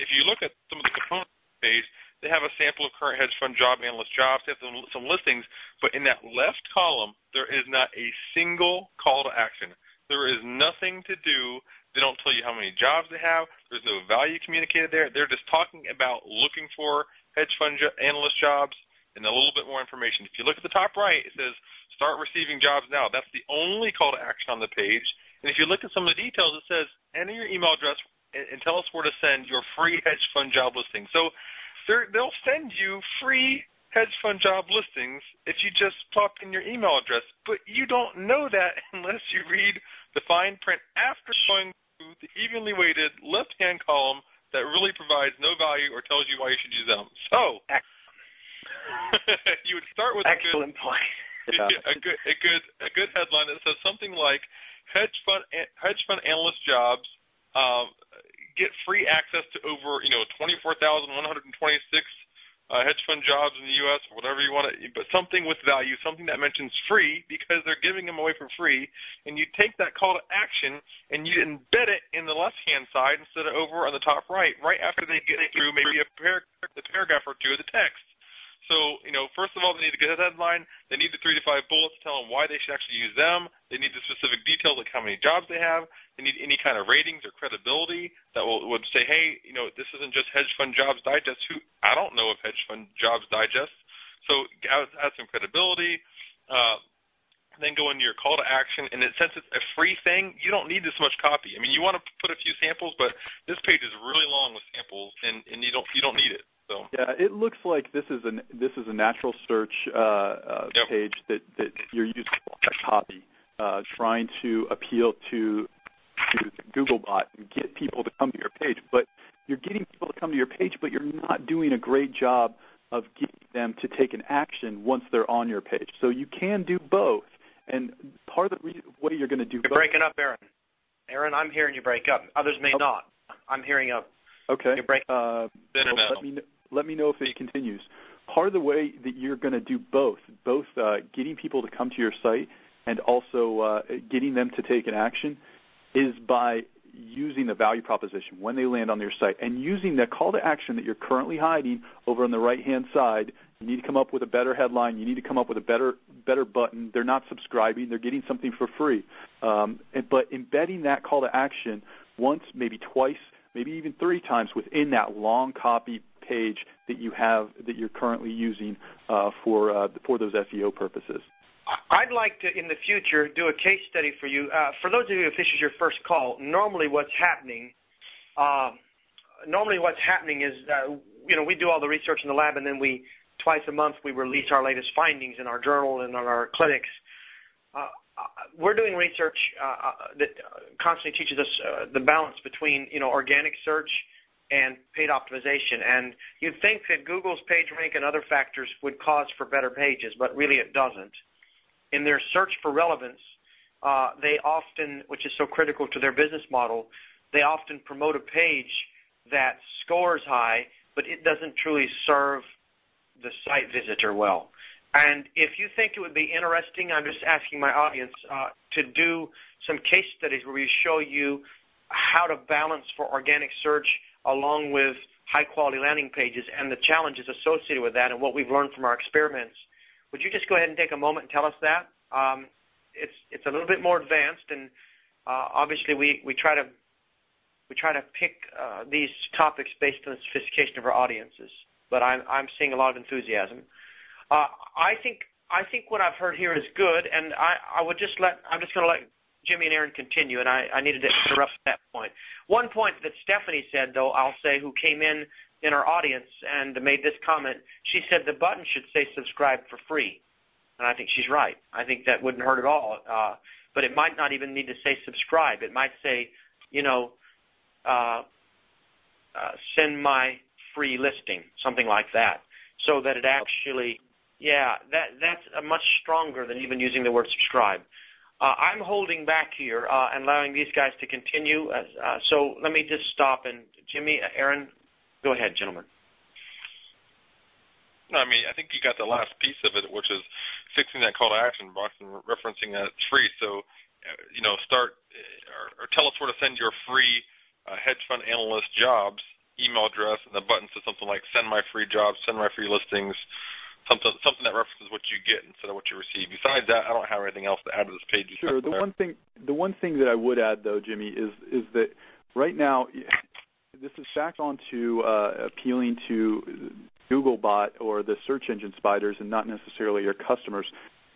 if you look at some of the components page, they have a sample of current hedge fund job analyst jobs. They have some, some listings, but in that left column, there is not a single call to action. There is nothing to do. They don't tell you how many jobs they have. There's no value communicated there. They're just talking about looking for hedge fund analyst jobs, and a little bit more information. If you look at the top right, it says start receiving jobs now. That's the only call to action on the page. And if you look at some of the details, it says enter your email address and, and tell us where to send your free hedge fund job listing. So they'll send you free hedge fund job listings if you just plop in your email address. But you don't know that (laughs) unless you read the fine print after going through the evenly weighted left-hand column that really provides no value or tells you why you should use them. So (laughs) you would start with excellent a good, point. (laughs) a good a good a good headline that says something like hedge fund hedge fund analyst jobs um, get free access to over you know 24,126 uh, hedge fund jobs in the U.S. or whatever you want to, but something with value, something that mentions free because they're giving them away for free, and you take that call to action and you embed it in the left-hand side instead of over on the top right, right after they get through maybe a, par- a paragraph or two of the text. So, you know, first of all, they need a headline. They need the three to five bullets to tell them why they should actually use them. They need the specific details, like how many jobs they have. They need any kind of ratings or credibility that will would say, hey, you know, this isn't just Hedge Fund Jobs Digest. Who I don't know of Hedge Fund Jobs Digest. So add, add some credibility. Uh, then go into your call to action. And it, since it's a free thing, you don't need this much copy. I mean, you want to put a few samples, but this page is really long with samples, and, and you don't you don't need it. So yeah, it looks like this is a this is a natural search uh, uh, yep. page that that you're using a copy, uh, trying to appeal to into Googlebot and get people to come to your page, but you're getting people to come to your page, but you're not doing a great job of getting them to take an action once they're on your page. So you can do both. And part of the re- way you're going to do You're both. breaking up, Aaron. Aaron, I'm hearing you break up. Others may Oh. not. I'm hearing a Okay. You're breaking- Uh, well, let me kn- let me know if it continues. Part of the way that you're going to do both, both uh, getting people to come to your site and also uh, getting them to take an action, is by using the value proposition when they land on your site and using the call to action that you're currently hiding over on the right hand side. You need to come up with a better headline. You need to come up with a better better button. They're not subscribing. They're getting something for free. Um, and- but embedding that call to action once, maybe twice, maybe even three times within that long copy page that you have that you're currently using uh, for uh, for those SEO purposes. I'd like to, in the future, do a case study for you. Uh, for those of you if this is your first call, normally what's happening, uh, normally what's happening is, uh, you know, we do all the research in the lab, and then we twice a month we release our latest findings in our journal and on our clinics. Uh, uh, we're doing research uh, that constantly teaches us uh, the balance between, you know, organic search and paid optimization. And you'd think that Google's page rank and other factors would cause for better pages, but really it doesn't in their search for relevance, uh, they often, which is so critical to their business model, they often promote a page that scores high, but it doesn't truly serve the site visitor well. And if you think it would be interesting, I'm just asking my audience uh, to do some case studies where we show you how to balance for organic search along with high quality landing pages and the challenges associated with that and what we've learned from our experiments would you just go ahead and take a moment and tell us that? Um, it's it's a little bit more advanced, and uh, obviously we, we try to we try to pick uh, these topics based on the sophistication of our audiences. But I'm I'm seeing a lot of enthusiasm. Uh, I think I think what I've heard here is good, and I, I would just let I'm just going to let Jimmy and Aaron continue, and I, I needed to interrupt that point. One point that Stephanie said, though, I'll say, who came in in our audience and made this comment. She said the button should say subscribe for free. And I think she's right. I think that wouldn't hurt at all. Uh, but it might not even need to say subscribe. It might say, you know, uh, uh, send my free listing, something like that, so that it actually, yeah, that that's much stronger than even using the word subscribe. Uh, I'm holding back here uh, and allowing these guys to continue. Uh, so let me just stop and Jimmy, Aaron, Go ahead, gentlemen. No, I mean, I think you got the last piece of it, which is fixing that call to action box and referencing that it's free. So, you know, start or, tell us where to send your free hedge fund analyst jobs email address, and the button says something like "Send my free jobs," "Send my free listings," something something that references what you get instead of what you receive. Besides that, I don't have anything else to add to this page. Sure. The one thing the one thing that I would add though, Jimmy, is is that right now this is back onto uh, appealing to Googlebot or the search engine spiders and not necessarily your customers.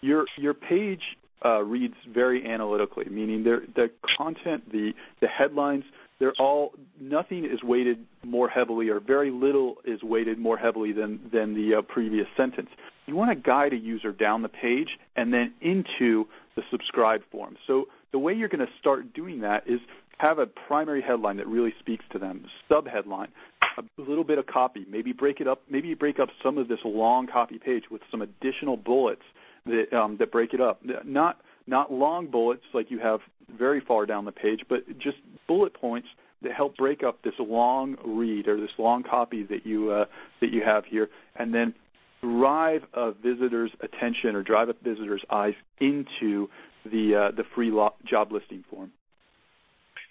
Your your page uh, reads very analytically, meaning the content, the the headlines, they're all nothing is weighted more heavily or very little is weighted more heavily than than the uh, previous sentence. You want to guide a user down the page and then into the subscribe form. So the way you're going to start doing that is have a primary headline that really speaks to them, sub headline, a little bit of copy, maybe break it up, maybe break up some of this long copy page with some additional bullets that um, that break it up. Not not long bullets like you have very far down the page, but just bullet points that help break up this long read or this long copy that you uh, that you have here, and then drive a visitor's attention or drive a visitor's eyes into the uh, the free lo- job listing form.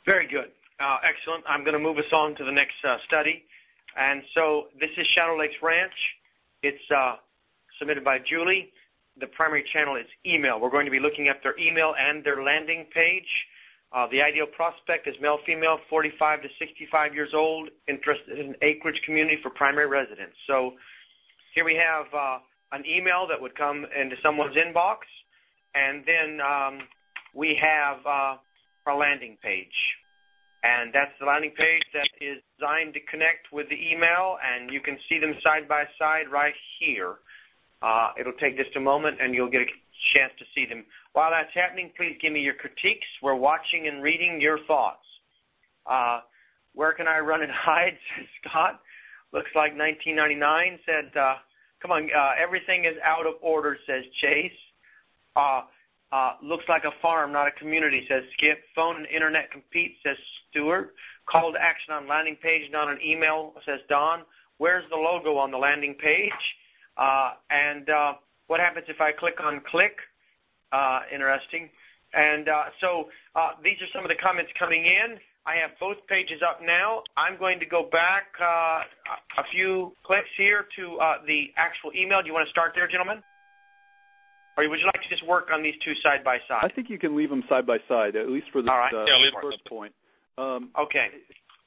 Very good. Uh, excellent. I'm going to move us on to the next uh, study. And so this is Shadow Lakes Ranch. It's uh, submitted by Julie. The primary channel is email. We're going to be looking at their email and their landing page. Uh, the ideal prospect is male, female, 45 to 65 years old, interested in acreage community for primary residence. So here we have uh, an email that would come into someone's inbox, and then um, we have uh, our landing page. And that's the landing page that is designed to connect with the email, and you can see them side by side right here. Uh, it'll take just a moment, and you'll get a chance to see them. While that's happening, please give me your critiques. We're watching and reading your thoughts. Uh, where can I run and (laughs) hide? Says Scott. Looks like 1999. Said, uh, come on, uh, everything is out of order. Says Chase. Uh, uh, looks like a farm, not a community. Says Skip. Phone and internet compete. Says Stewart. Call to action on landing page, not an email. Says Don. Where's the logo on the landing page? Uh, and uh, what happens if I click on click? Uh, interesting. And uh, so uh, these are some of the comments coming in. I have both pages up now. I'm going to go back uh, a few clicks here to uh, the actual email. Do you want to start there, gentlemen? Or would you like to just work on these two side by side? I think you can leave them side by side, at least for this right. uh, yeah, first point. Um, okay.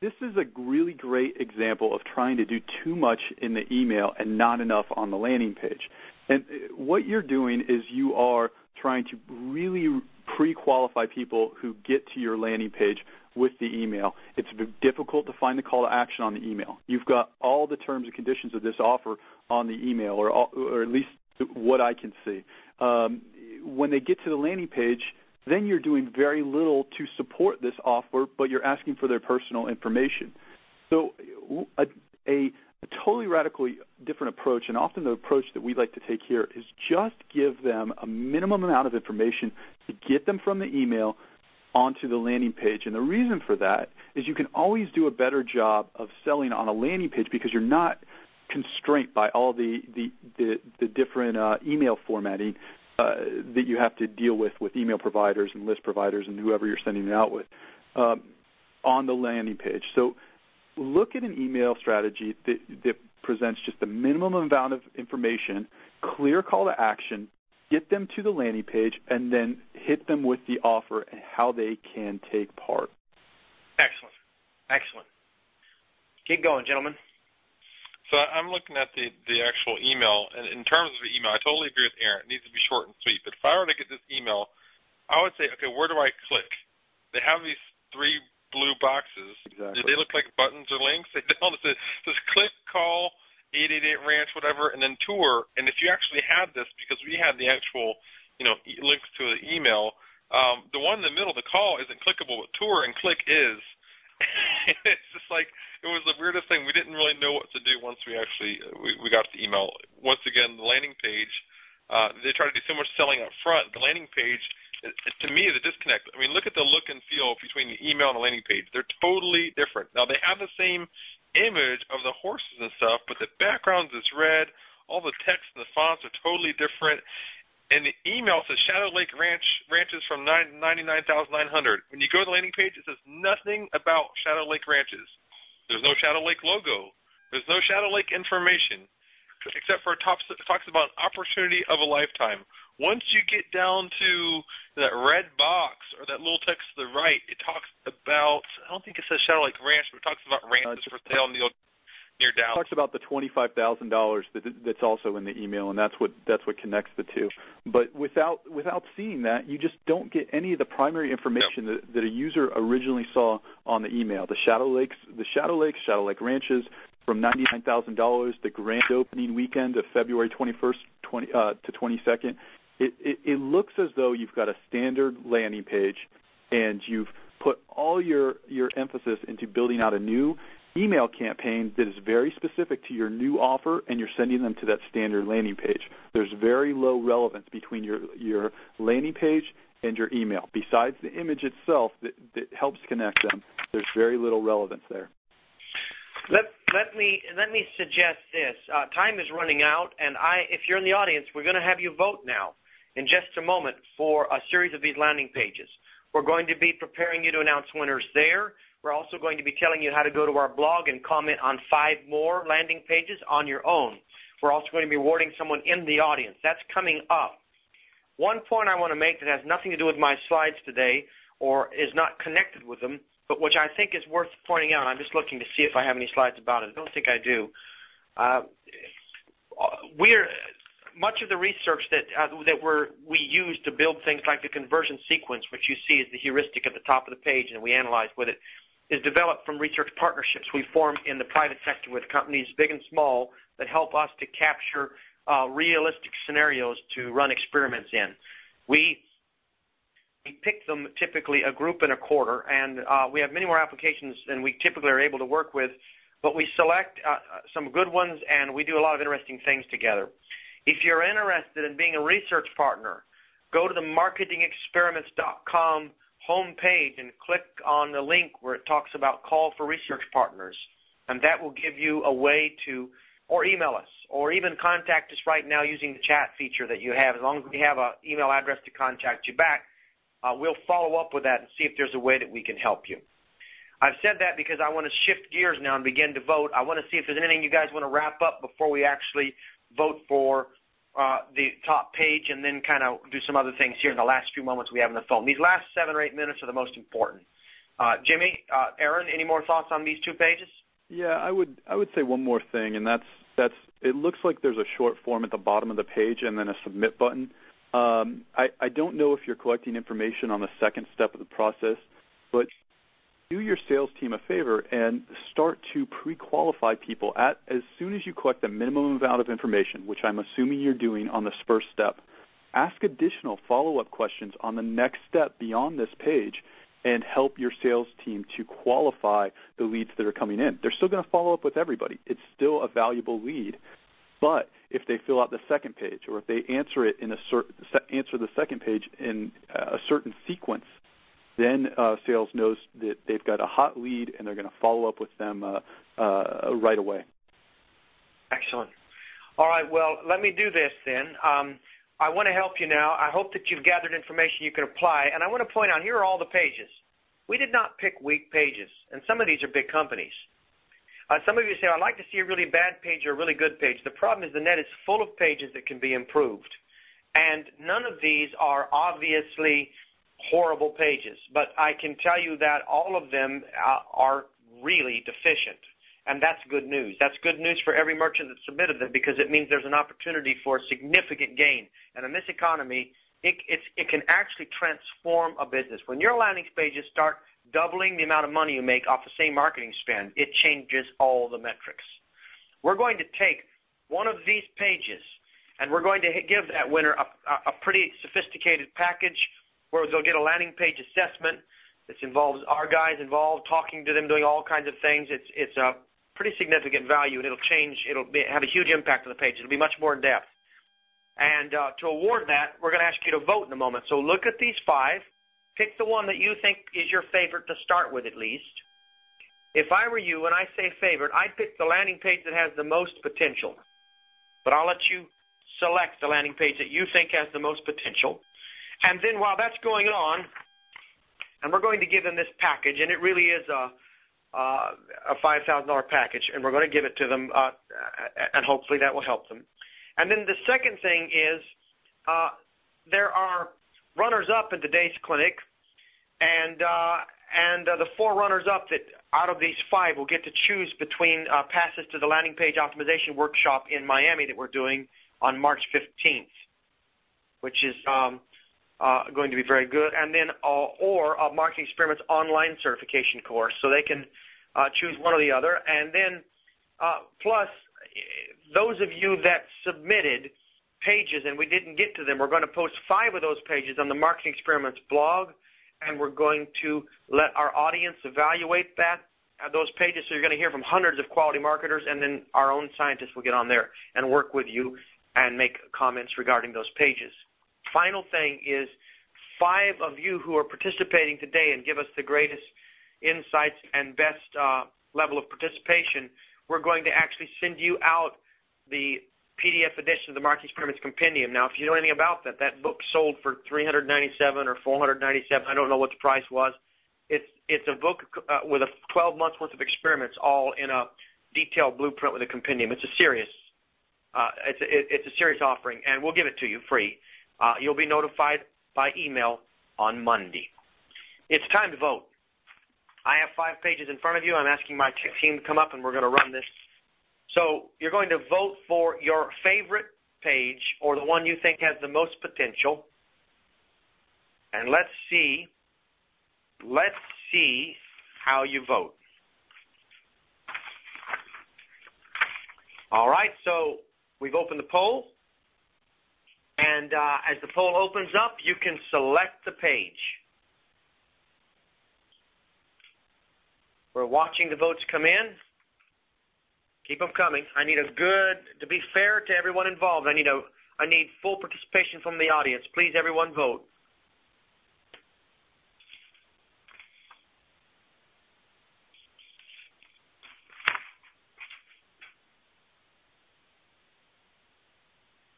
This is a really great example of trying to do too much in the email and not enough on the landing page. And uh, what you're doing is you are trying to really pre-qualify people who get to your landing page with the email. It's difficult to find the call to action on the email. You've got all the terms and conditions of this offer on the email, or, all, or at least what I can see. Um, when they get to the landing page, then you're doing very little to support this offer, but you're asking for their personal information. So a, a, totally radically different approach, and often the approach that we like to take here is just give them a minimum amount of information to get them from the email onto the landing page. And the reason for that is you can always do a better job of selling on a landing page because you're not constrained by all the the the, the different uh, email formatting uh, that you have to deal with with email providers and list providers and whoever you're sending it out with um, on the landing page. So look at an email strategy that, that presents just the minimum amount of information, clear call to action, get them to the landing page, and then hit them with the offer and how they can take part. Excellent. Excellent. Keep going, gentlemen. So I'm looking at the, the actual email, and in terms of the email, I totally agree with Aaron. It needs to be short and sweet. But if I were to get this email, I would say, okay, where do I click? They have these three blue boxes. Exactly. Do they look like buttons or links? (laughs) They don't. It says click, call, 888 Ranch, whatever, and then tour. And if you actually had this, because we had the actual, you know, links to the email, um, the one in the middle, the call, isn't clickable, but tour and click is. (laughs) it's just like it was the weirdest thing. We didn't really know what to do once we actually we, we got the email. Once again, the landing page. Uh, they try to do so much selling up front. The landing page, it, it, to me, is a disconnect. I mean, look at the look and feel between the email and the landing page. They're totally different. Now they have the same image of the horses and stuff, but the background is red. All the text and the fonts are totally different. And the email says Shadow Lake Ranch ranches from 99,900. When you go to the landing page, it says nothing about Shadow Lake ranches. There's no Shadow Lake logo. There's no Shadow Lake information, except for it talks, talks about opportunity of a lifetime. Once you get down to that red box or that little text to the right, it talks about, I don't think it says Shadow Lake Ranch, but it talks about ranches uh, for sale near near Dallas. Talks about the twenty-five thousand dollars that that's also in the email, and that's what that's what connects the two. But without without seeing that, you just don't get any of the primary information that, that a user originally saw on the email. The Shadow Lakes, the Shadow Lakes, Shadow Lake Ranches from ninety-nine thousand dollars. The grand opening weekend of February twenty-first 20, uh, to twenty-second. It, it, it looks as though you've got a standard landing page, and you've put all your your emphasis into building out a new email campaign that is very specific to your new offer and you're sending them to that standard landing page. There's very low relevance between your, your landing page and your email. Besides the image itself that, that helps connect them, there's very little relevance there. Let, let me let me suggest this. Uh, time is running out, and I, if you're in the audience, we're going to have you vote now in just a moment for a series of these landing pages. We're going to be preparing you to announce winners there. We're also going to be telling you how to go to our blog and comment on five more landing pages on your own. We're also going to be awarding someone in the audience. That's coming up. One point I want to make that has nothing to do with my slides today or is not connected with them, but which I think is worth pointing out. I'm just looking to see if I have any slides about it. I don't think I do. Uh, we're much of the research that uh, that we use to build things like the conversion sequence, which you see is the heuristic at the top of the page, and we analyze with it is developed from research partnerships we form in the private sector with companies big and small that help us to capture uh, realistic scenarios to run experiments in. We we pick them typically a group and a quarter, and uh, we have many more applications than we typically are able to work with. But we select uh, some good ones, and we do a lot of interesting things together. If you're interested in being a research partner, go to the marketingexperiments.com homepage and click on the link where it talks about call for research partners, and that will give you a way to, or email us, or even contact us right now using the chat feature that you have. As long as we have an email address to contact you back, uh, we'll follow up with that and see if there's a way that we can help you. I've said that because I want to shift gears now and begin to vote. I want to see if there's anything you guys want to wrap up before we actually vote for uh, the top page and then kind of do some other things here in the last few moments we have on the phone. These last seven or eight minutes are the most important. Uh, Jimmy, uh, Aaron, any more thoughts on these two pages? Yeah, I would I would say one more thing, and that's that's it looks like there's a short form at the bottom of the page and then a submit button. Um, I, I don't know if you're collecting information on the second step of the process, but do your sales team a favor and start to pre-qualify people at as soon as you collect the minimum amount of information, which I'm assuming you're doing on this first step. Ask additional follow-up questions on the next step beyond this page and help your sales team to qualify the leads that are coming in. They're still going to follow up with everybody. It's still a valuable lead. But if they fill out the second page or if they answer it in a certain answer the second page in uh, a certain sequence, then uh, sales knows that they've got a hot lead and they're going to follow up with them uh, uh, right away. Excellent. All right. Well, let me do this then. Um, I want to help you now. I hope that you've gathered information you can apply. And I want to point out here are all the pages. We did not pick weak pages, and some of these are big companies. Uh, some of you say, I'd like to see a really bad page or a really good page. The problem is the net is full of pages that can be improved. And none of these are obviously horrible pages, but I can tell you that all of them uh, are really deficient. And that's good news. That's good news for every merchant that submitted them because it means there's an opportunity for significant gain. And in this economy, it, it can actually transform a business. When your landing pages start doubling the amount of money you make off the same marketing spend, it changes all the metrics. We're going to take one of these pages and we're going to give that winner a, a pretty sophisticated package where they'll get a landing page assessment. This involves our guys involved, talking to them, doing all kinds of things. It's it's a pretty significant value, and it'll change. It'll be, have a huge impact on the page. It'll be much more in depth. And uh, to award that, we're going to ask you to vote in a moment. So look at these five. Pick the one that you think is your favorite to start with at least. If I were you, when I say favorite, I'd pick the landing page that has the most potential. But I'll let you select the landing page that you think has the most potential. And then while that's going on, and we're going to give them this package, and it really is a, uh, a $5,000 package, and we're going to give it to them, uh, and hopefully that will help them. And then the second thing is uh, there are runners-up in today's clinic, and uh, and uh, the four runners-up that out of these five will get to choose between uh, passes to the landing page optimization workshop in Miami that we're doing on March 15th, which is um, going to be very good, and then uh, or a marketing experiments online certification course, so they can uh, choose one or the other, and then uh, plus those of you that submitted pages and we didn't get to them, we're going to post five of those pages on the Marketing Experiments blog, and we're going to let our audience evaluate that uh, those pages. So you're going to hear from hundreds of quality marketers, and then our own scientists will get on there and work with you and make comments regarding those pages. Final thing is five of you who are participating today and give us the greatest insights and best uh, level of participation we're going to actually send you out the PDF edition of the Marketing Experiments Compendium. Now, if you know anything about that, that book sold for 397 or 497. I don't know what the price was. It's it's a book uh, with a 12 months worth of experiments, all in a detailed blueprint with a compendium. It's a serious uh, it's a, it's a serious offering, and we'll give it to you free. Uh, you'll be notified by email on Monday. It's time to vote. I have five pages in front of you. I'm asking my team to come up, and we're going to run this. So you're going to vote for your favorite page or the one you think has the most potential. And let's see, let's see how you vote. All right, so we've opened the poll. And uh, as the poll opens up, you can select the page. We're watching the votes come in. Keep them coming. I need a good, to be fair to everyone involved, I need a, I need full participation from the audience. Please, everyone vote.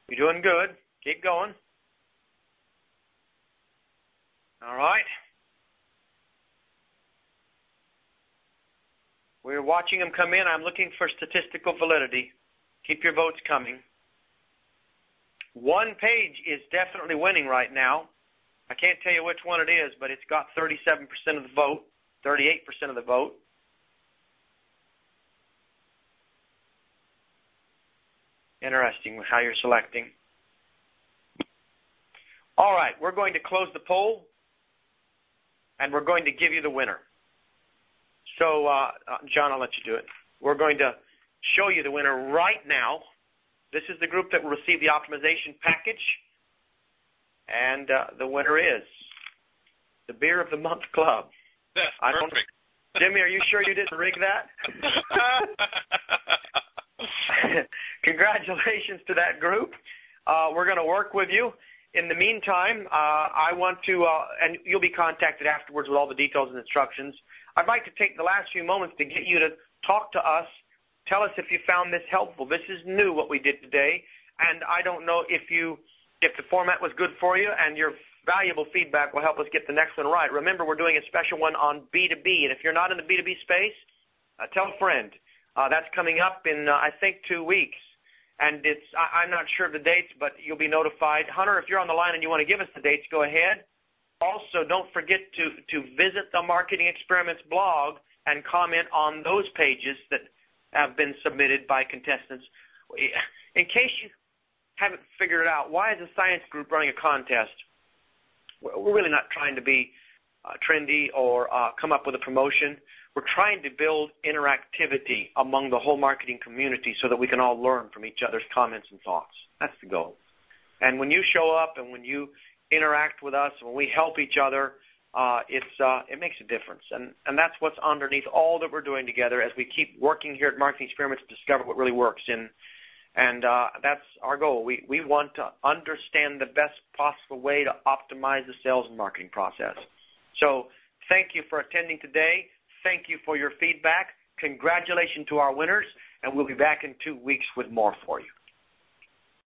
You're doing good. Keep going. All right. We're watching them come in. I'm looking for statistical validity. Keep your votes coming. One page is definitely winning right now. I can't tell you which one it is, but it's got 37% of the vote, 38% of the vote. Interesting how you're selecting. All right, we're going to close the poll, and we're going to give you the winner. So, uh, uh, John, I'll let you do it. We're going to show you the winner right now. This is the group that will receive the optimization package, and uh, the winner is the Beer of the Month Club. That's I perfect. (laughs) Jimmy, are you sure you didn't rig that? (laughs) (laughs) Congratulations to that group. Uh, we're going to work with you. In the meantime, uh, I want to, uh, and you'll be contacted afterwards with all the details and instructions. I'd like to take the last few moments to get you to talk to us. Tell us if you found this helpful. This is new what we did today, and I don't know if you, if the format was good for you, and your valuable feedback will help us get the next one right. Remember, we're doing a special one on B2B, and if you're not in the B2B space, uh, tell a friend. Uh, that's coming up in, uh, I think, two weeks. And it's, I, I'm not sure of the dates, but you'll be notified. Hunter, if you're on the line and you want to give us the dates, go ahead. Also, don't forget to, to visit the Marketing Experiments blog and comment on those pages that have been submitted by contestants. In case you haven't figured it out, why is the science group running a contest? We're really not trying to be uh, trendy or uh, come up with a promotion. We're trying to build interactivity among the whole marketing community so that we can all learn from each other's comments and thoughts. That's the goal. And when you show up and when you interact with us, when we help each other, uh, it's uh, it makes a difference, and and that's what's underneath all that we're doing together as we keep working here at Marketing Experiments to discover what really works. And and uh, that's our goal. We we want to understand the best possible way to optimize the sales and marketing process. So thank you for attending today. Thank you for your feedback. Congratulations to our winners, and we'll be back in two weeks with more for you.